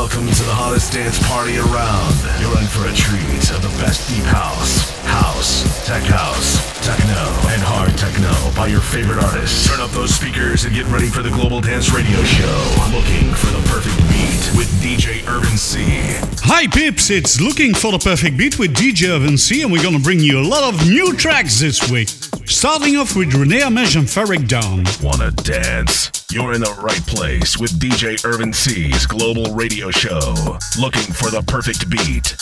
Welcome to the hottest dance party around. You're in for a treat of the best deep house, house, tech house, techno, and hard techno by your favorite artists. Turn up those speakers and get ready for the Global Dance Radio Show. Looking for the perfect beat with DJ Urban C. Hi pips, it's Looking for the Perfect Beat with DJ Urban C and we're gonna bring you a lot of new tracks this week. Starting off with Rene Amesz and Ferreck Dawn. Wanna dance? You're in the right place with DJ Urban C's Global Radio Show. Looking for the perfect beat.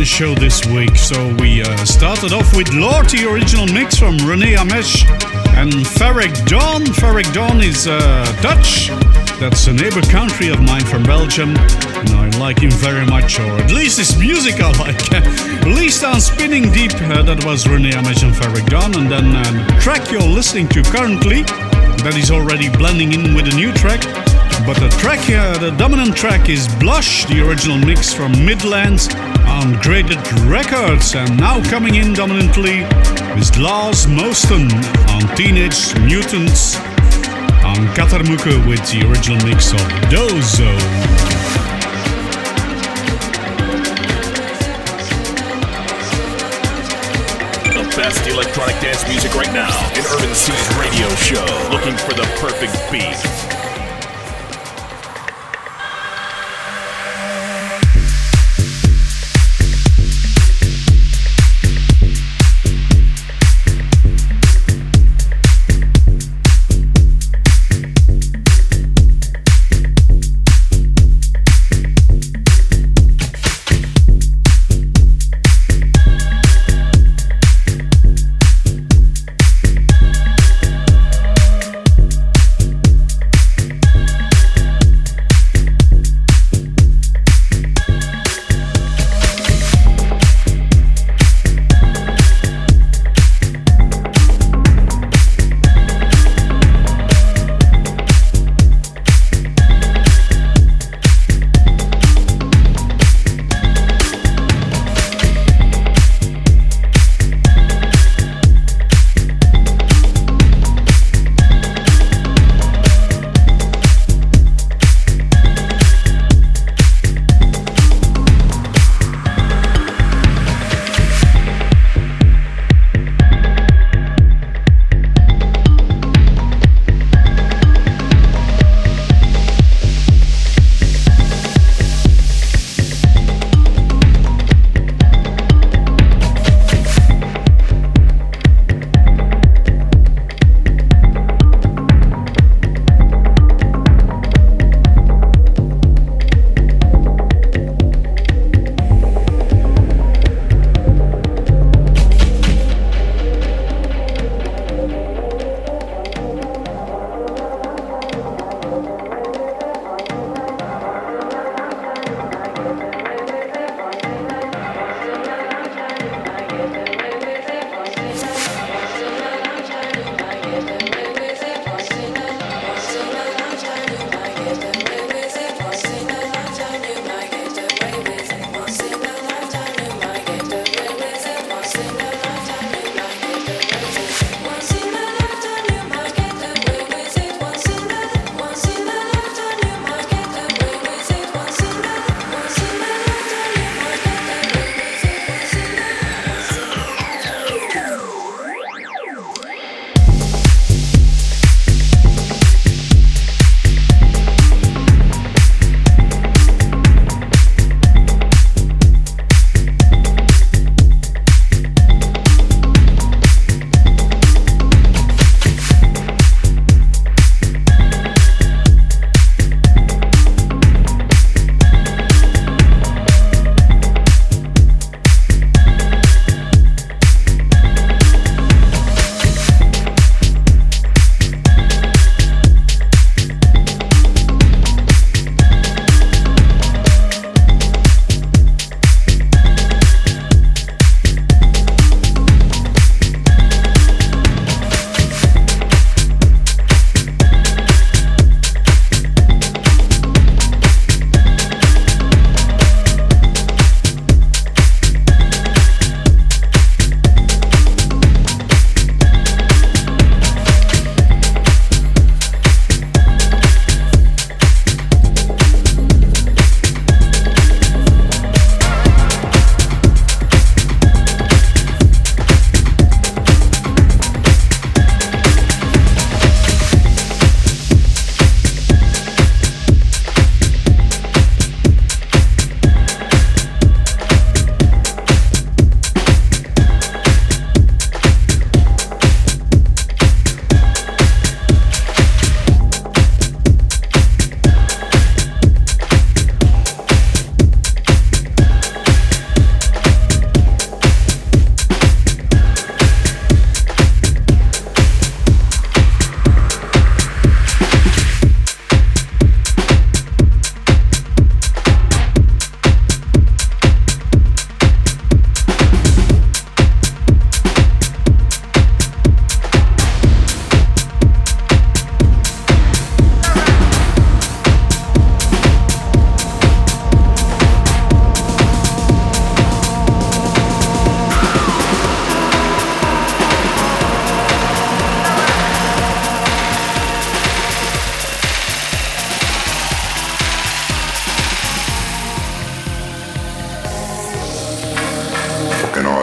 The show this week, so we uh, started off with Lorty original mix from Rene Amesz and Ferreck Dawn. Ferreck Dawn is uh, Dutch. That's a neighbor country of mine from Belgium, and I like him very much, or at least his music I like. Released on Spinnin' Deep, uh, that was Rene Amesz and Ferreck Dawn, and then uh, the track you're listening to currently, that is already blending in with a new track. But the track, uh, the dominant track is Blush, the original mix from Midlands on Graded Records. And now coming in dominantly is Lars Moston on Teenage Mutants on Kattermukke with the original mix of Dozo. The best electronic dance music right now in Urban C's radio show. Looking for the perfect beat.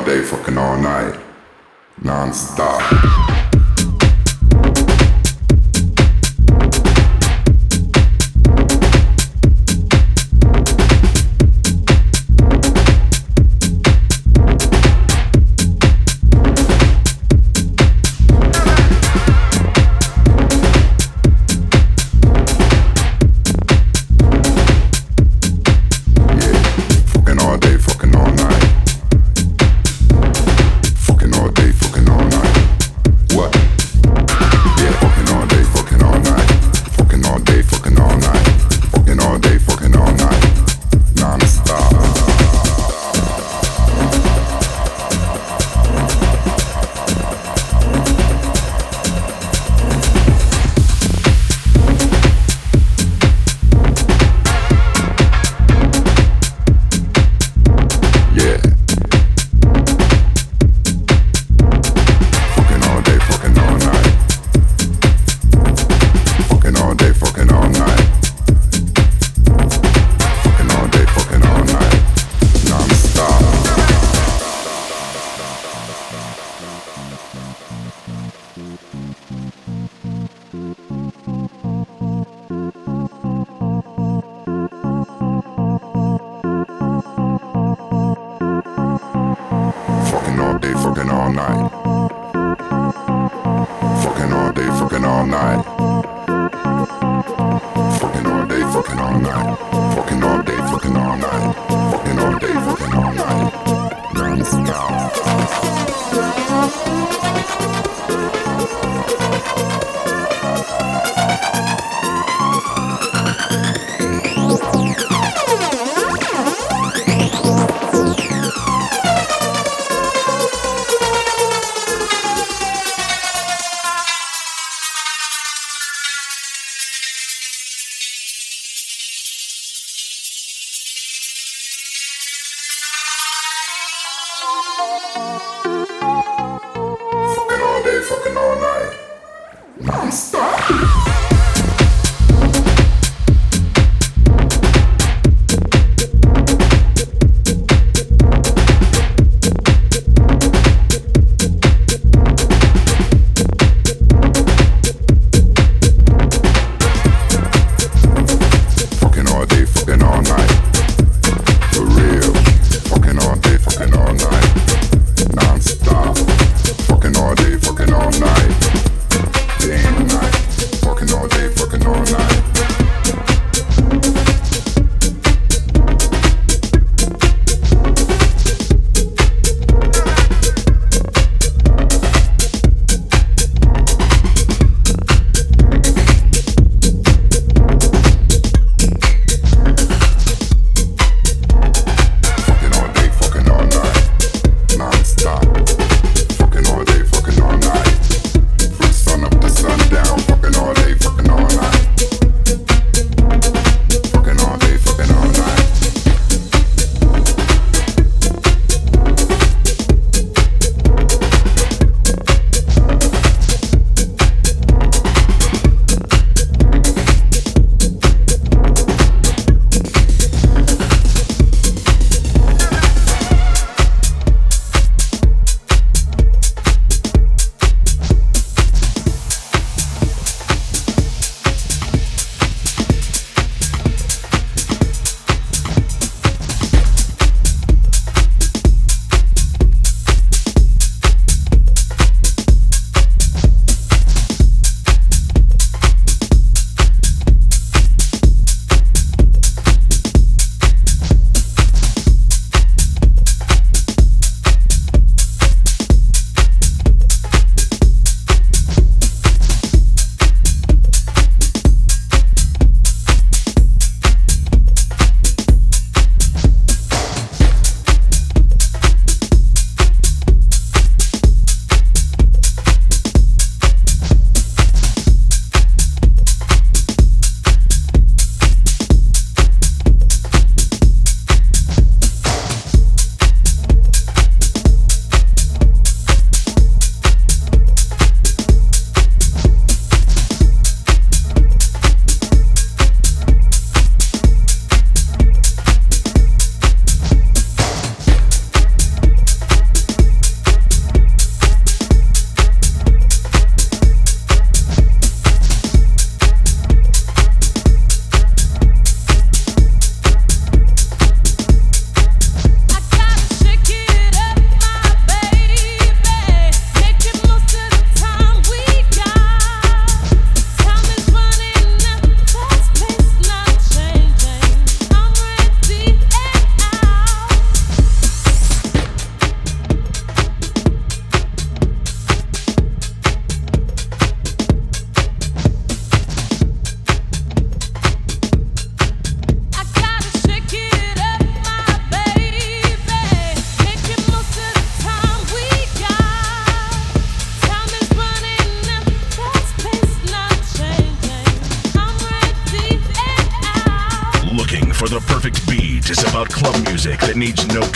Day, fucking all night, non-stop.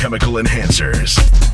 Chemical enhancers.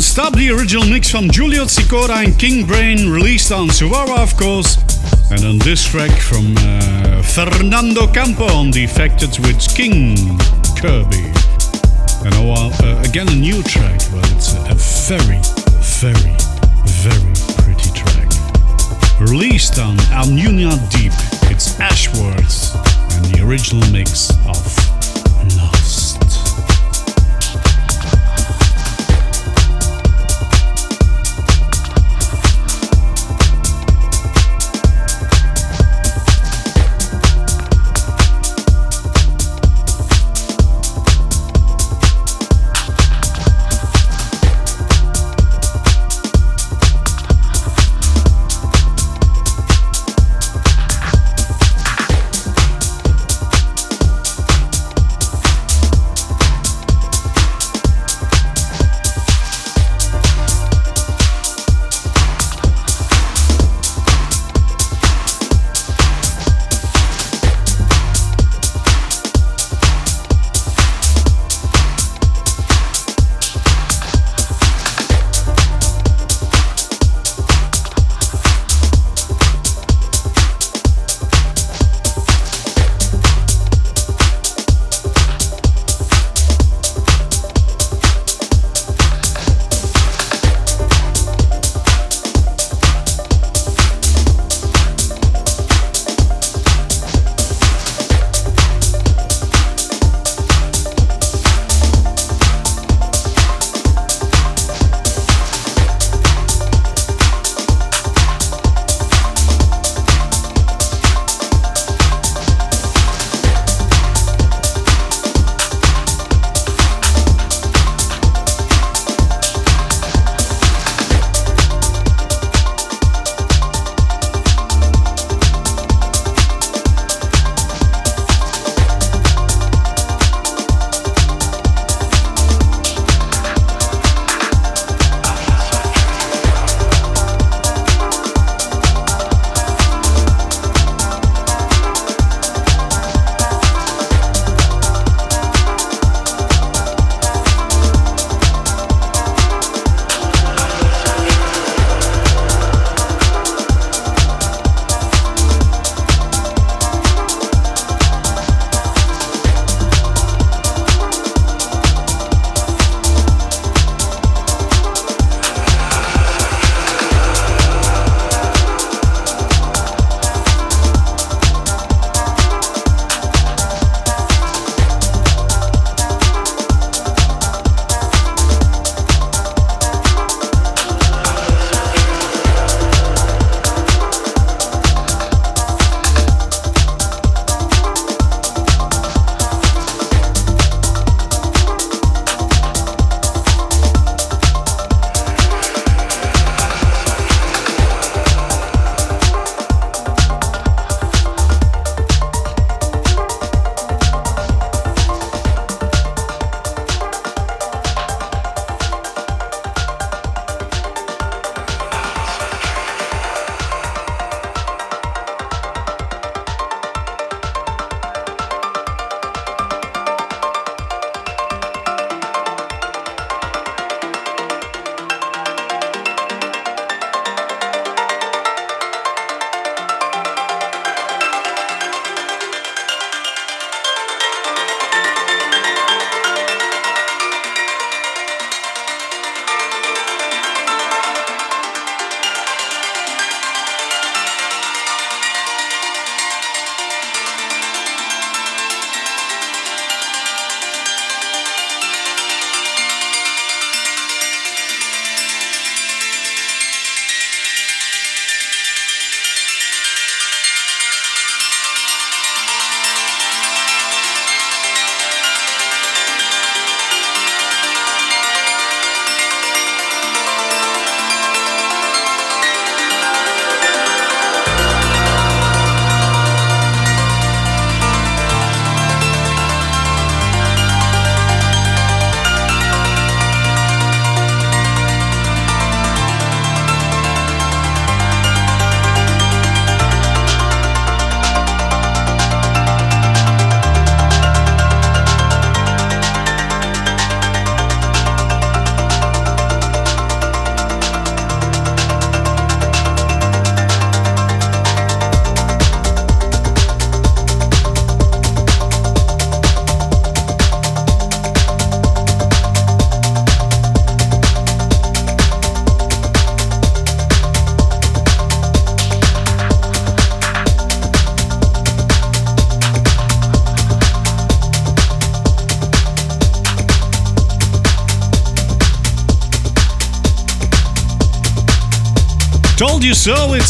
Non-stop the original mix from Giulio Sicora and King Brain released on Suara of course and on this track from uh, Fernando Campo on Defected with King Kirby. And uh, uh, again a new track but it's a very very very pretty track. Released on Anjuna Deep. It's Ashworth and the original mix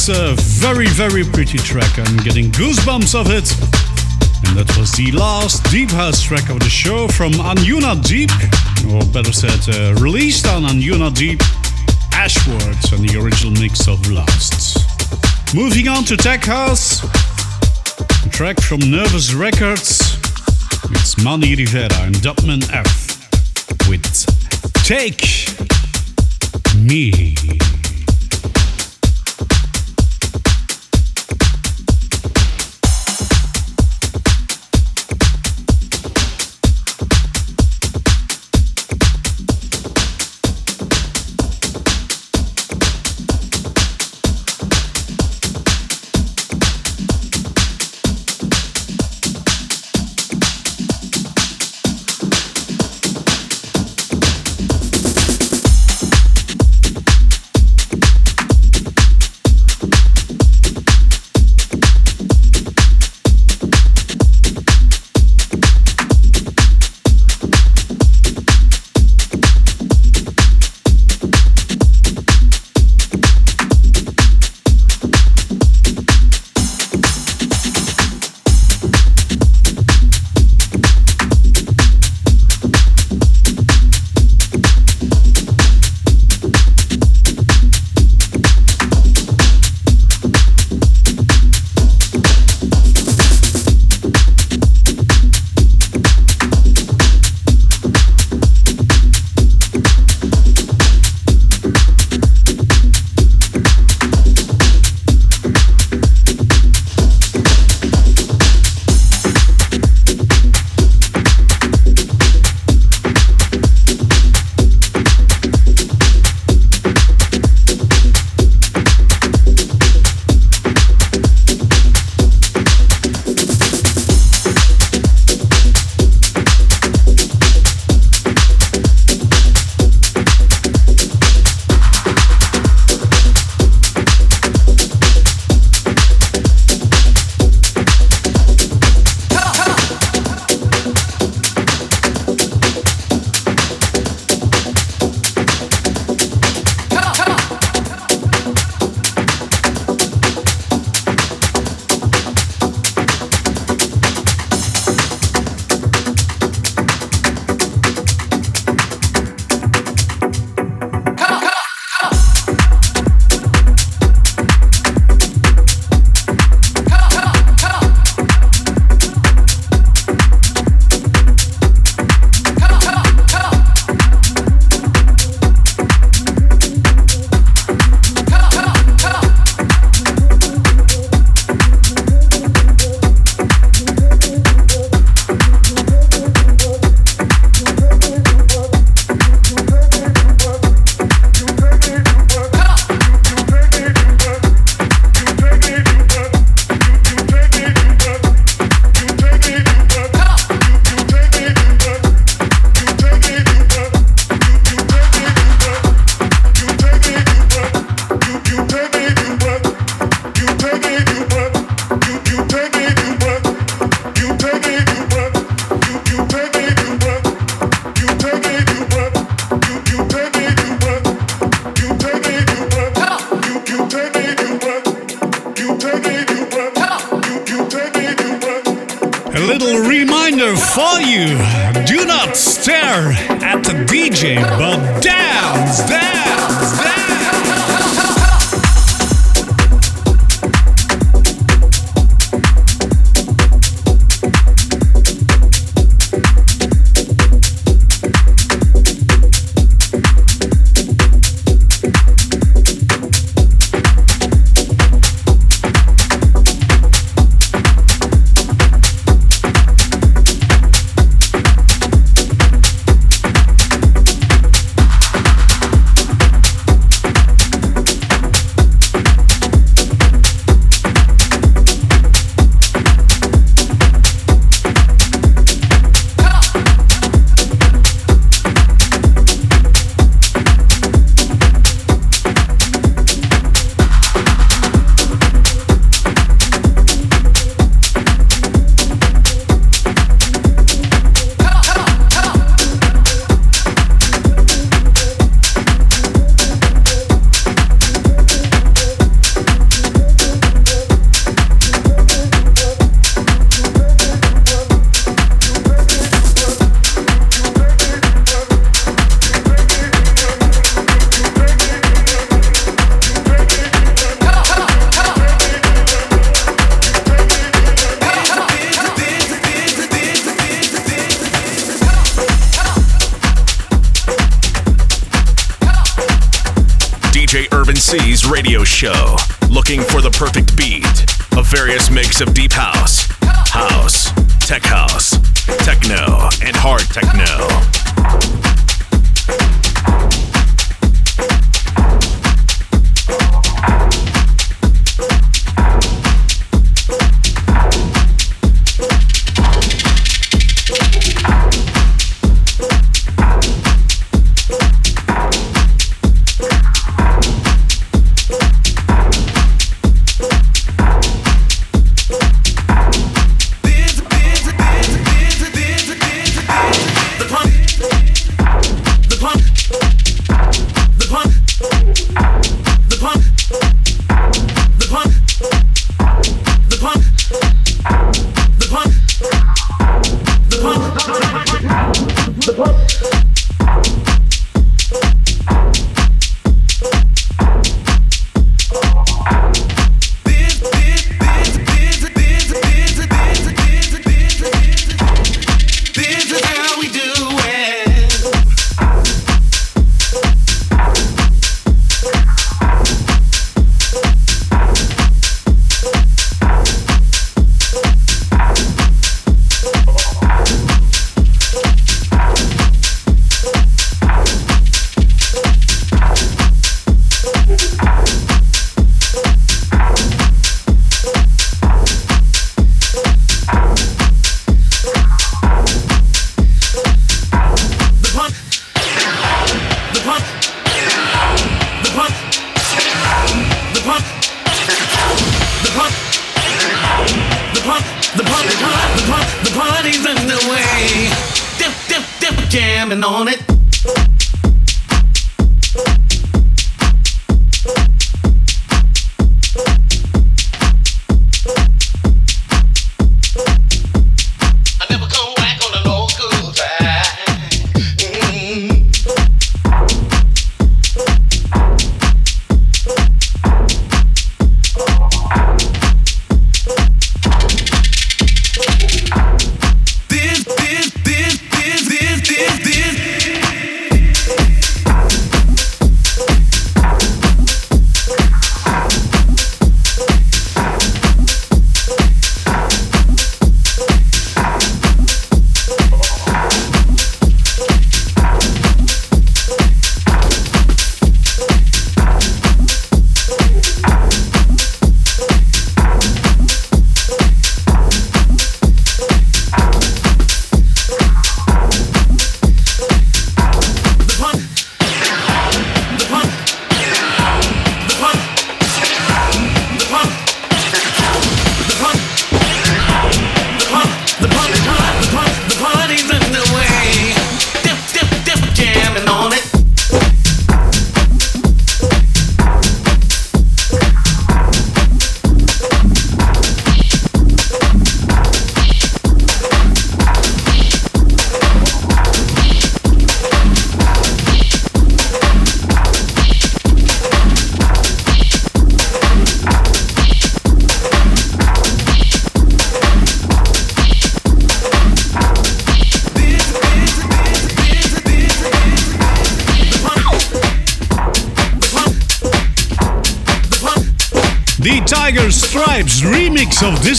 it's a very, very pretty track. I'm getting goosebumps of it. And that was the last Deep House track of the show from Anjuna Deep, or better said, uh, released on Anjuna Deep, Ashwords, and the original mix of Last. Moving on to Tech House, a track from Nervous Records. It's Manny Rivera and Dubman F with Take Me.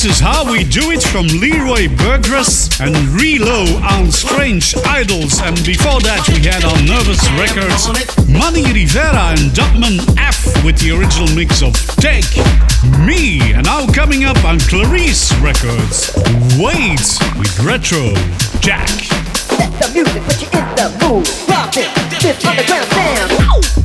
This Is How We Do It from Leroy Burgess and Relo on Strange Idols. And before that, we had on Nervous Records Manny Rivera and Dubman F with the original mix of Take Me. And now coming up on Clarice Records, Wait with Retro Jack. The music put you in the mood. It, this.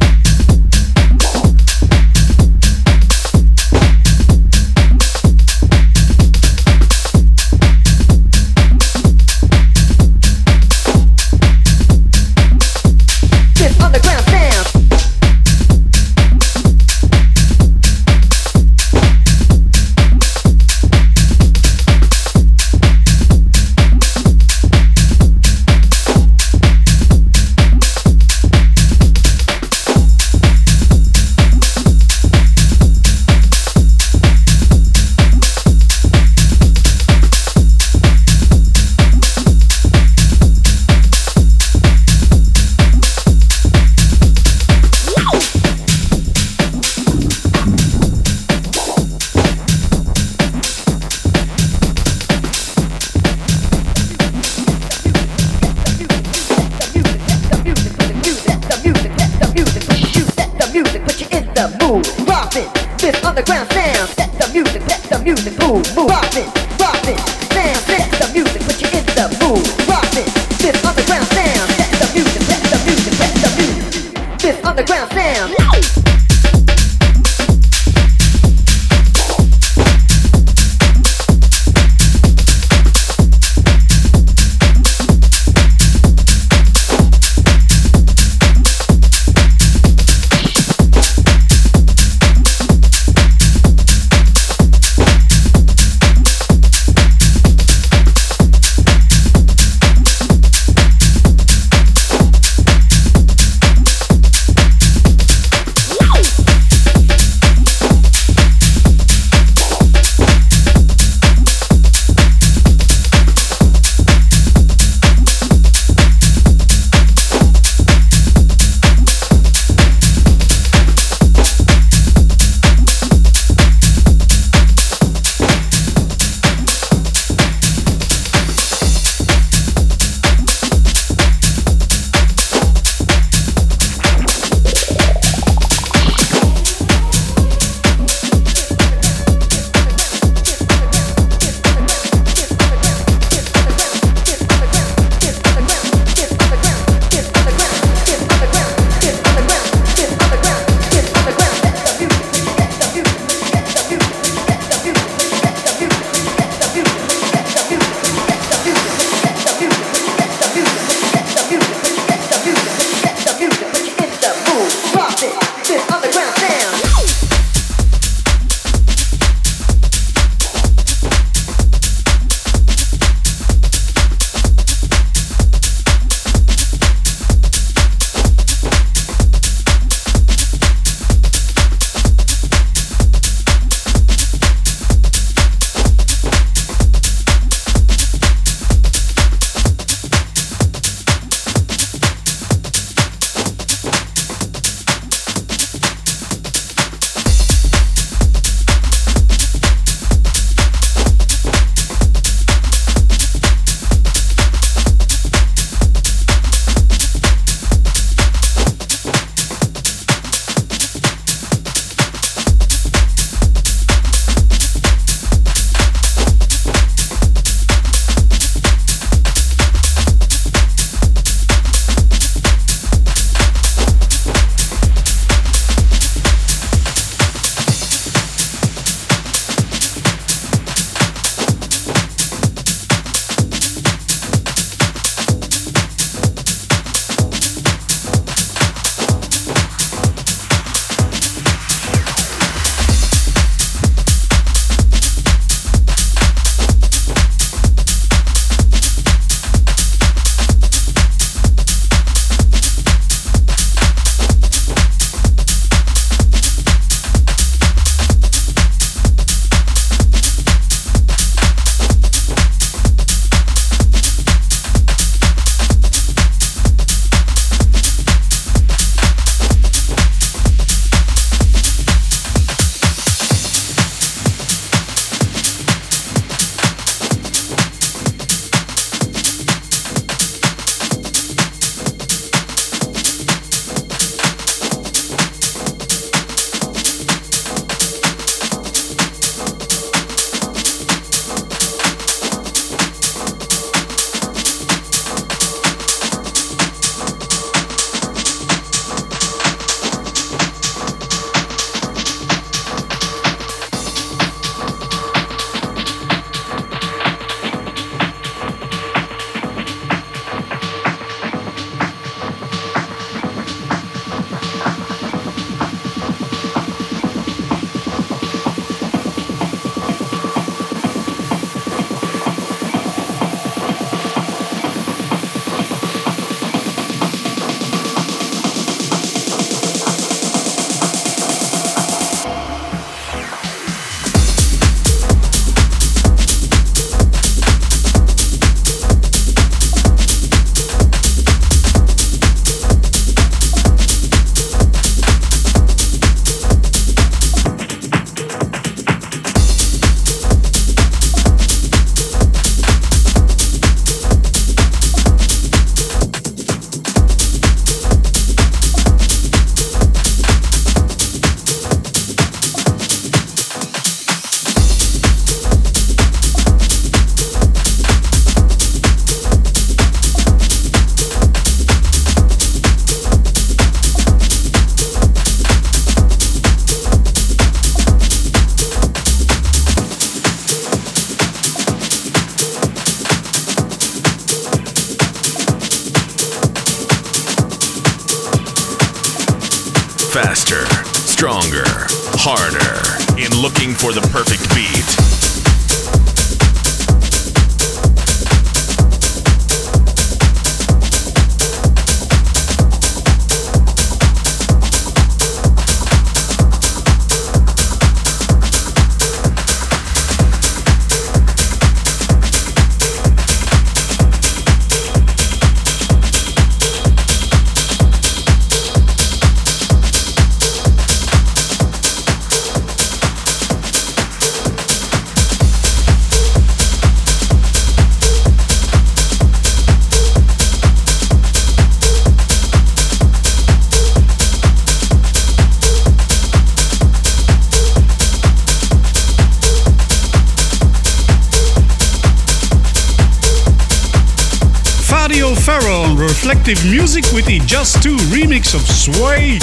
Music with the Just 2 remix of Sway.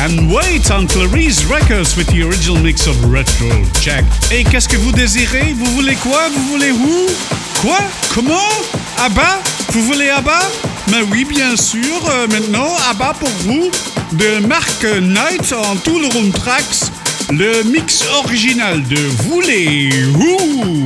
And wait on Clarice Records with the original mix of Retro Jack. Et qu'est-ce que vous désirez? Vous voulez quoi? Vous voulez où? Quoi? Comment? Abba? Vous voulez Abba? Mais oui, bien sûr. Euh, maintenant, Abba pour vous. De Mark Knight en Tool Room Tracks. Le mix original de Voulez-vous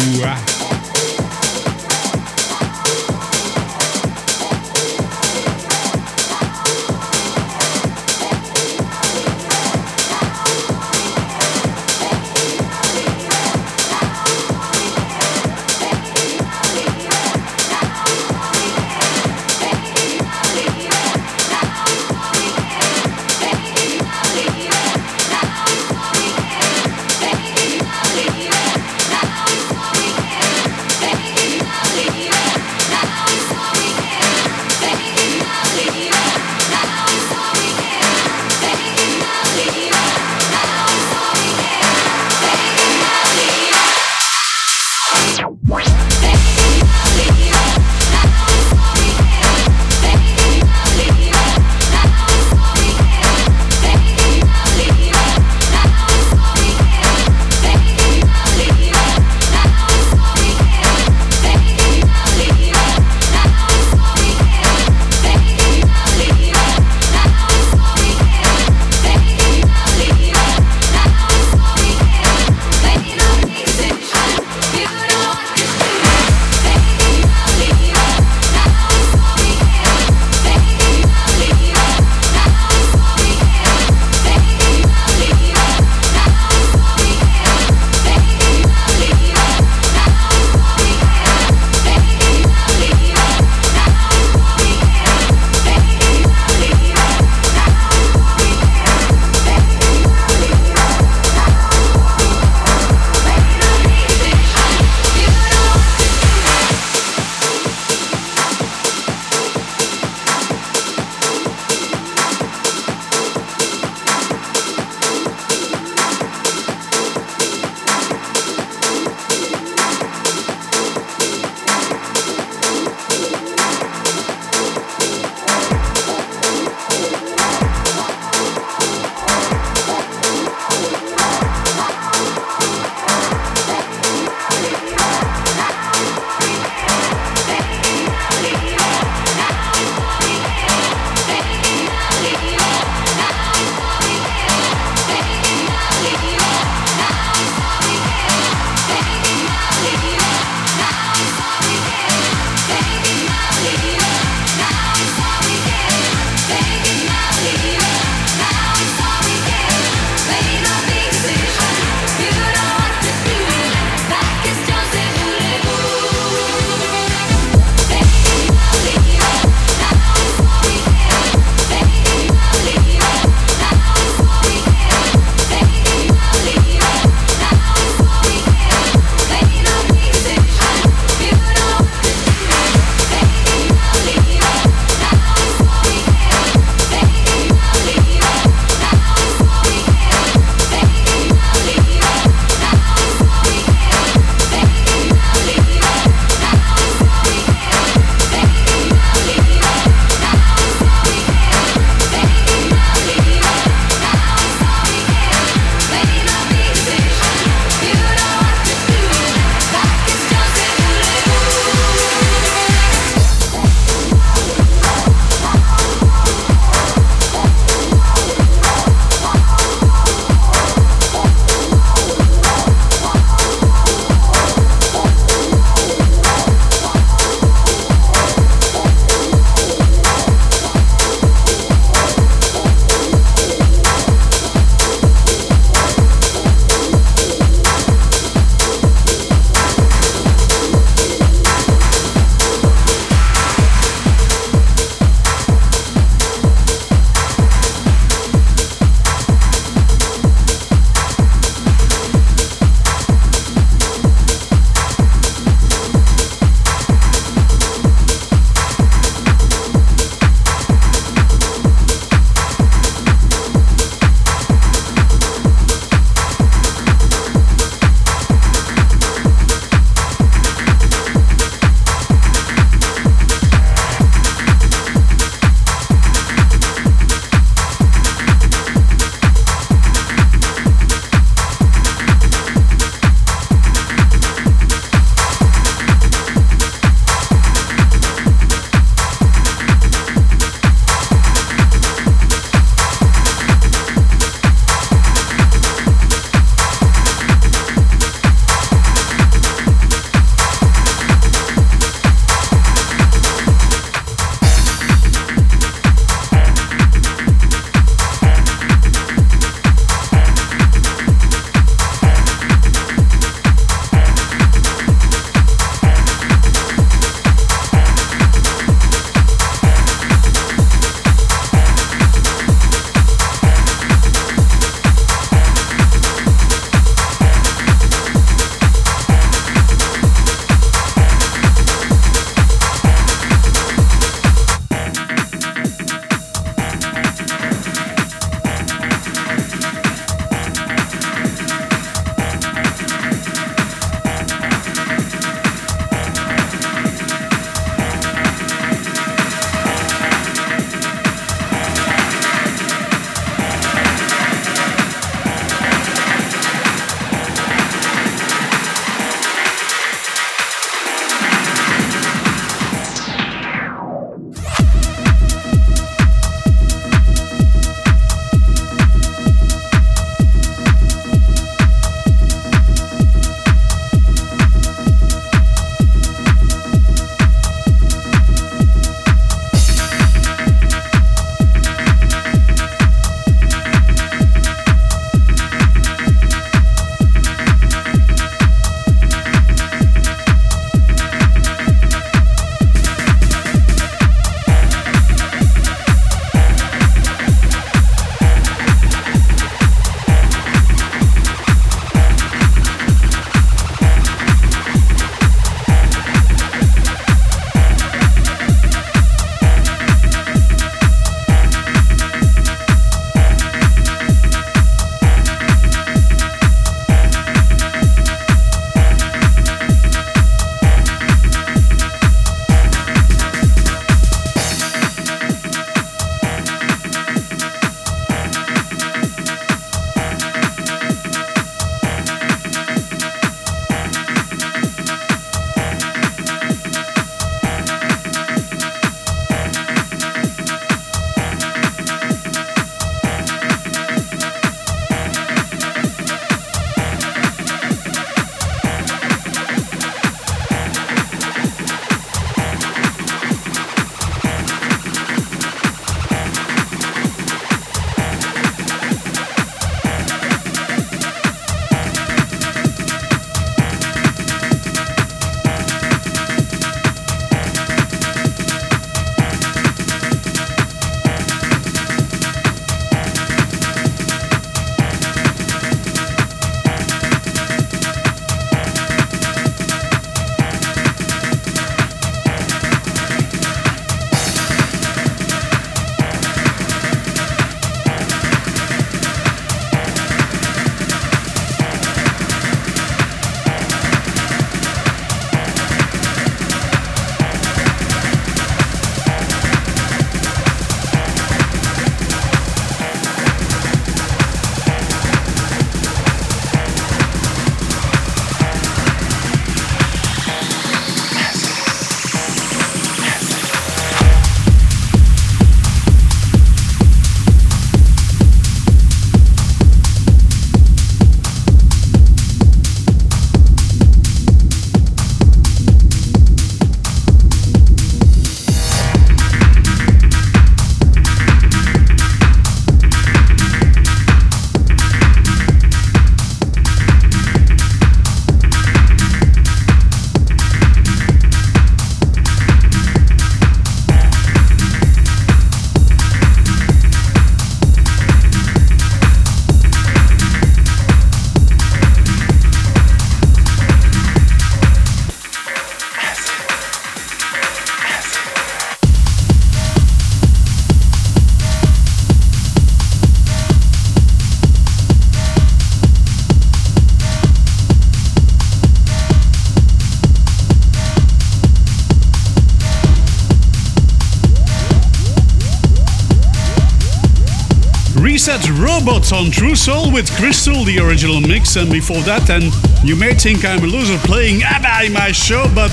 said Robots on True Soul with Crystal, the original mix, and before that, and you may think I'm a loser playing ABBA in my show, but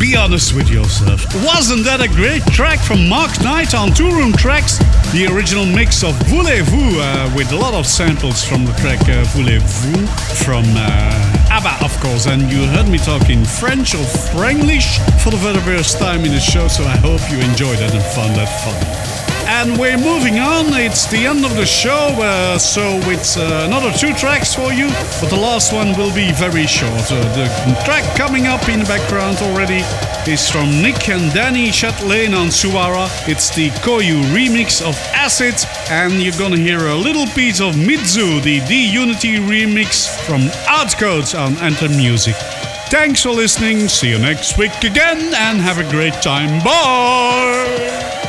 be honest with yourself. Wasn't that a great track from Mark Knight on Toolroom Tracks? The original mix of Voulez-Vous, uh, with a lot of samples from the track uh, Voulez-Vous from uh, ABBA, of course. And you heard me talking French or Franglish for the very first time in the show, so I hope you enjoyed that and found that fun. And we're moving on. It's the end of the show, uh, so it's uh, another two tracks for you, but the last one will be very short. Uh, the track coming up in the background already is from Nick and Danny Chatelain on Suara. It's the Coyu remix of Acid, and you're gonna hear a little piece of Mitsu, the D Unity remix from Outcodes on Anthem Music. Thanks for listening. See you next week again, and have a great time. Bye.